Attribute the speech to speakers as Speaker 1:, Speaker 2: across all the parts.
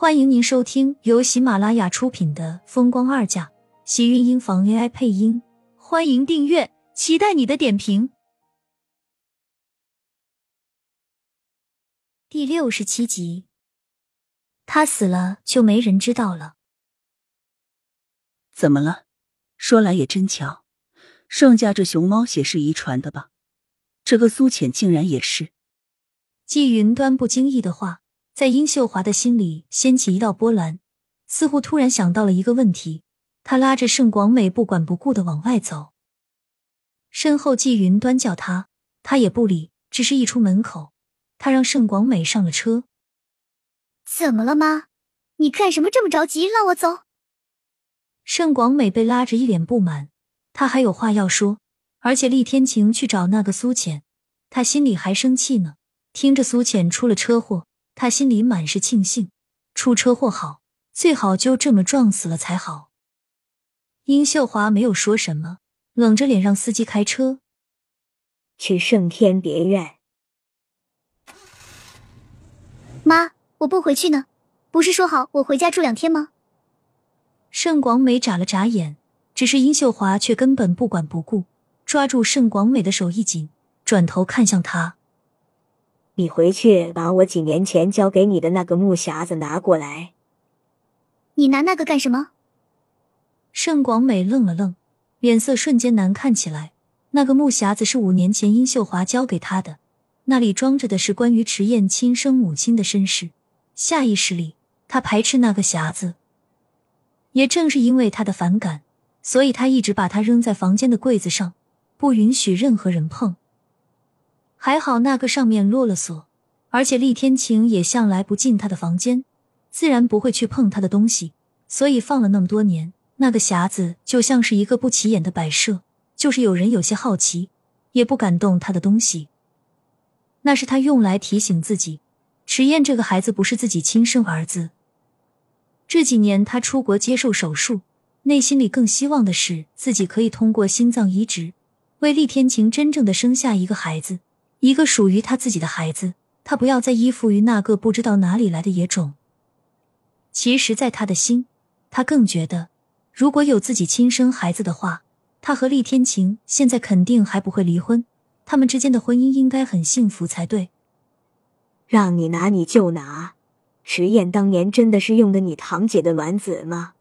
Speaker 1: 欢迎您收听由喜马拉雅出品的《风光二嫁》，喜运音房 AI 配音。欢迎订阅，期待你的点评。第六十七集，他死了就没人知道了。
Speaker 2: 怎么了？说来也真巧，盛家这熊猫血是遗传的吧？这个苏浅竟然也是。
Speaker 1: 季云端不经意的话。在殷秀华的心里掀起一道波澜，似乎突然想到了一个问题。她拉着盛广美不管不顾的往外走，身后季云端叫她，她也不理，只是一出门口，她让盛广美上了车。
Speaker 3: 怎么了，妈？你干什么这么着急，让我走？
Speaker 1: 盛广美被拉着，一脸不满，她还有话要说，而且厉天晴去找那个苏浅，她心里还生气呢。听着苏浅出了车祸。他心里满是庆幸，出车祸好，最好就这么撞死了才好。殷秀华没有说什么，冷着脸让司机开车
Speaker 4: 去圣天别院。
Speaker 3: 妈，我不回去呢，不是说好我回家住两天吗？
Speaker 1: 盛广美眨了眨眼，只是殷秀华却根本不管不顾，抓住盛广美的手一紧，转头看向他。
Speaker 4: 你回去把我几年前交给你的那个木匣子拿过来。
Speaker 3: 你拿那个干什么？
Speaker 1: 盛广美愣了愣，脸色瞬间难看起来。那个木匣子是五年前殷秀华交给他的，那里装着的是关于迟燕亲生母亲的身世。下意识里，他排斥那个匣子。也正是因为他的反感，所以他一直把它扔在房间的柜子上，不允许任何人碰。还好那个上面落了锁，而且厉天晴也向来不进他的房间，自然不会去碰他的东西，所以放了那么多年，那个匣子就像是一个不起眼的摆设，就是有人有些好奇，也不敢动他的东西。那是他用来提醒自己，迟燕这个孩子不是自己亲生儿子。这几年他出国接受手术，内心里更希望的是自己可以通过心脏移植，为厉天晴真正的生下一个孩子。一个属于他自己的孩子，他不要再依附于那个不知道哪里来的野种。其实，在他的心，他更觉得，如果有自己亲生孩子的话，他和厉天晴现在肯定还不会离婚，他们之间的婚姻应该很幸福才对。
Speaker 4: 让你拿你就拿，迟燕当年真的是用的你堂姐的卵子吗？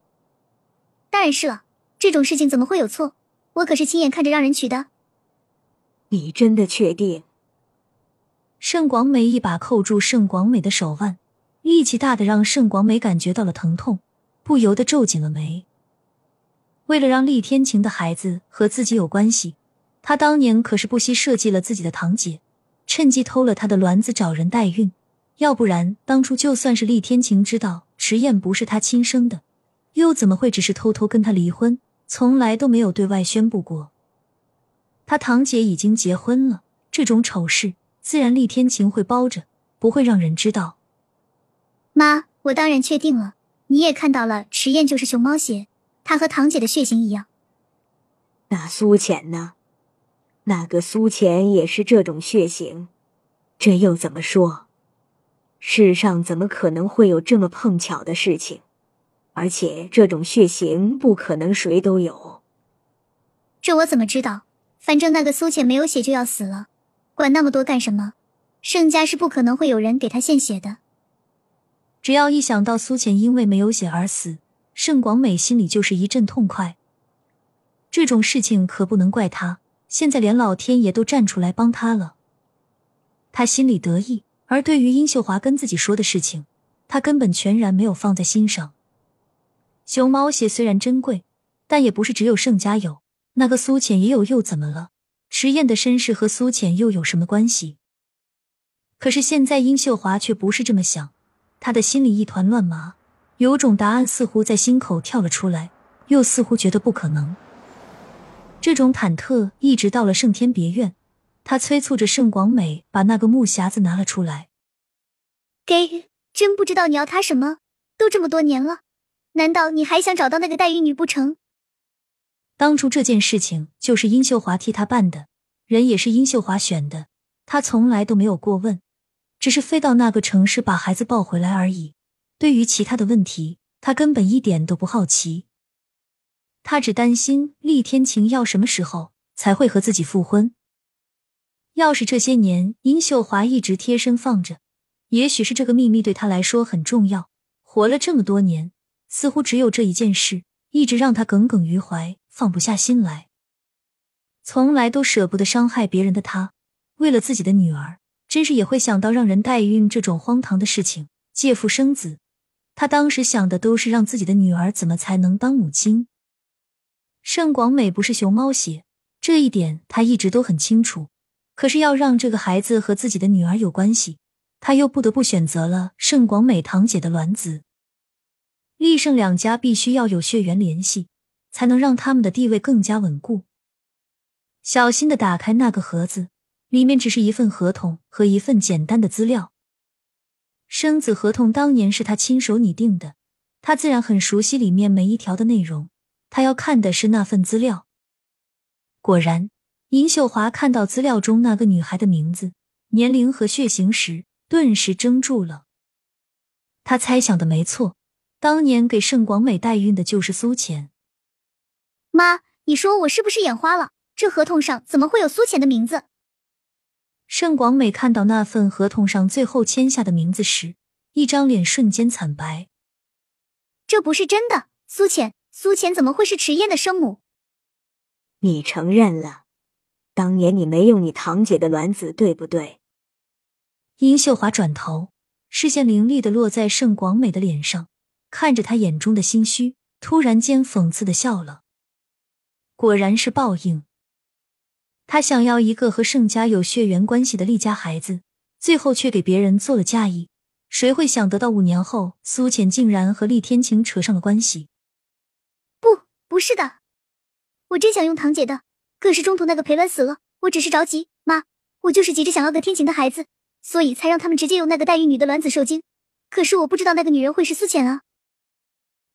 Speaker 3: 当然是了，这种事情怎么会有错？我可是亲眼看着让人取的。
Speaker 4: 你真的确定？
Speaker 1: 盛广美一把扣住盛广美的手腕，力气大的让盛广美感觉到了疼痛，不由得皱紧了眉。为了让厉天晴的孩子和自己有关系，他当年可是不惜设计了自己的堂姐，趁机偷了他的卵子找人代孕。要不然，当初就算是厉天晴知道迟燕不是他亲生的，又怎么会只是偷偷跟他离婚，从来都没有对外宣布过？他堂姐已经结婚了，这种丑事。自然，厉天晴会包着，不会让人知道。
Speaker 3: 妈，我当然确定了。你也看到了，迟燕就是熊猫血，她和堂姐的血型一样。
Speaker 4: 那苏浅呢？那个苏浅也是这种血型，这又怎么说？世上怎么可能会有这么碰巧的事情？而且这种血型不可能谁都有。
Speaker 3: 这我怎么知道？反正那个苏浅没有血就要死了。管那么多干什么？盛家是不可能会有人给他献血的。
Speaker 1: 只要一想到苏浅因为没有血而死，盛广美心里就是一阵痛快。这种事情可不能怪他，现在连老天爷都站出来帮他了，他心里得意。而对于殷秀华跟自己说的事情，他根本全然没有放在心上。熊猫血虽然珍贵，但也不是只有盛家有，那个苏浅也有，又怎么了？迟燕的身世和苏浅又有什么关系？可是现在殷秀华却不是这么想，他的心里一团乱麻，有种答案似乎在心口跳了出来，又似乎觉得不可能。这种忐忑一直到了圣天别院，他催促着盛广美把那个木匣子拿了出来。
Speaker 3: 给，真不知道你要他什么？都这么多年了，难道你还想找到那个代孕女不成？
Speaker 1: 当初这件事情就是殷秀华替他办的，人也是殷秀华选的，他从来都没有过问，只是飞到那个城市把孩子抱回来而已。对于其他的问题，他根本一点都不好奇。他只担心厉天晴要什么时候才会和自己复婚。要是这些年殷秀华一直贴身放着，也许是这个秘密对他来说很重要。活了这么多年，似乎只有这一件事一直让他耿耿于怀，放不下心来。从来都舍不得伤害别人的他，为了自己的女儿，真是也会想到让人代孕这种荒唐的事情。借腹生子，他当时想的都是让自己的女儿怎么才能当母亲。盛广美不是熊猫血，这一点他一直都很清楚。可是要让这个孩子和自己的女儿有关系，他又不得不选择了盛广美堂姐的卵子。厉盛两家必须要有血缘联系，才能让他们的地位更加稳固。小心的打开那个盒子，里面只是一份合同和一份简单的资料。生子合同当年是他亲手拟定的，他自然很熟悉里面每一条的内容。他要看的是那份资料。果然，尹秀华看到资料中那个女孩的名字、年龄和血型时，顿时怔住了。他猜想的没错，当年给盛广美代孕的就是苏浅。
Speaker 3: 妈，你说我是不是眼花了？这合同上怎么会有苏浅的名字？
Speaker 1: 盛广美看到那份合同上最后签下的名字时，一张脸瞬间惨白。
Speaker 3: 这不是真的，苏浅，苏浅怎么会是迟燕的生母？
Speaker 4: 你承认了，当年你没用你堂姐的卵子，对不对？
Speaker 1: 殷秀华转头，视线凌厉的落在盛广美的脸上，看着她眼中的心虚，突然间讽刺的笑了。果然是报应。他想要一个和盛家有血缘关系的厉家孩子，最后却给别人做了嫁衣。谁会想得到五年后，苏浅竟然和厉天晴扯上了关系？
Speaker 3: 不，不是的，我真想用堂姐的，可是中途那个裴鸾死了，我只是着急。妈，我就是急着想要个天晴的孩子，所以才让他们直接用那个代孕女的卵子受精。可是我不知道那个女人会是苏浅啊。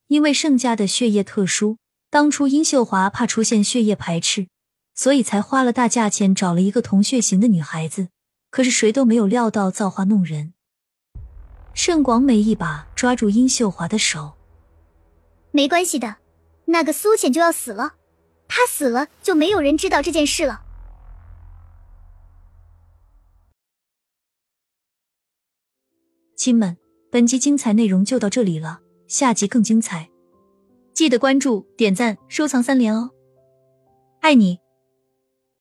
Speaker 1: 因为盛家的血液特殊，当初殷秀华怕出现血液排斥。所以才花了大价钱找了一个同血型的女孩子，可是谁都没有料到造化弄人。盛广美一把抓住殷秀华的手，
Speaker 3: 没关系的，那个苏浅就要死了，她死了就没有人知道这件事了。
Speaker 1: 亲们，本集精彩内容就到这里了，下集更精彩，记得关注、点赞、收藏三连哦，爱你。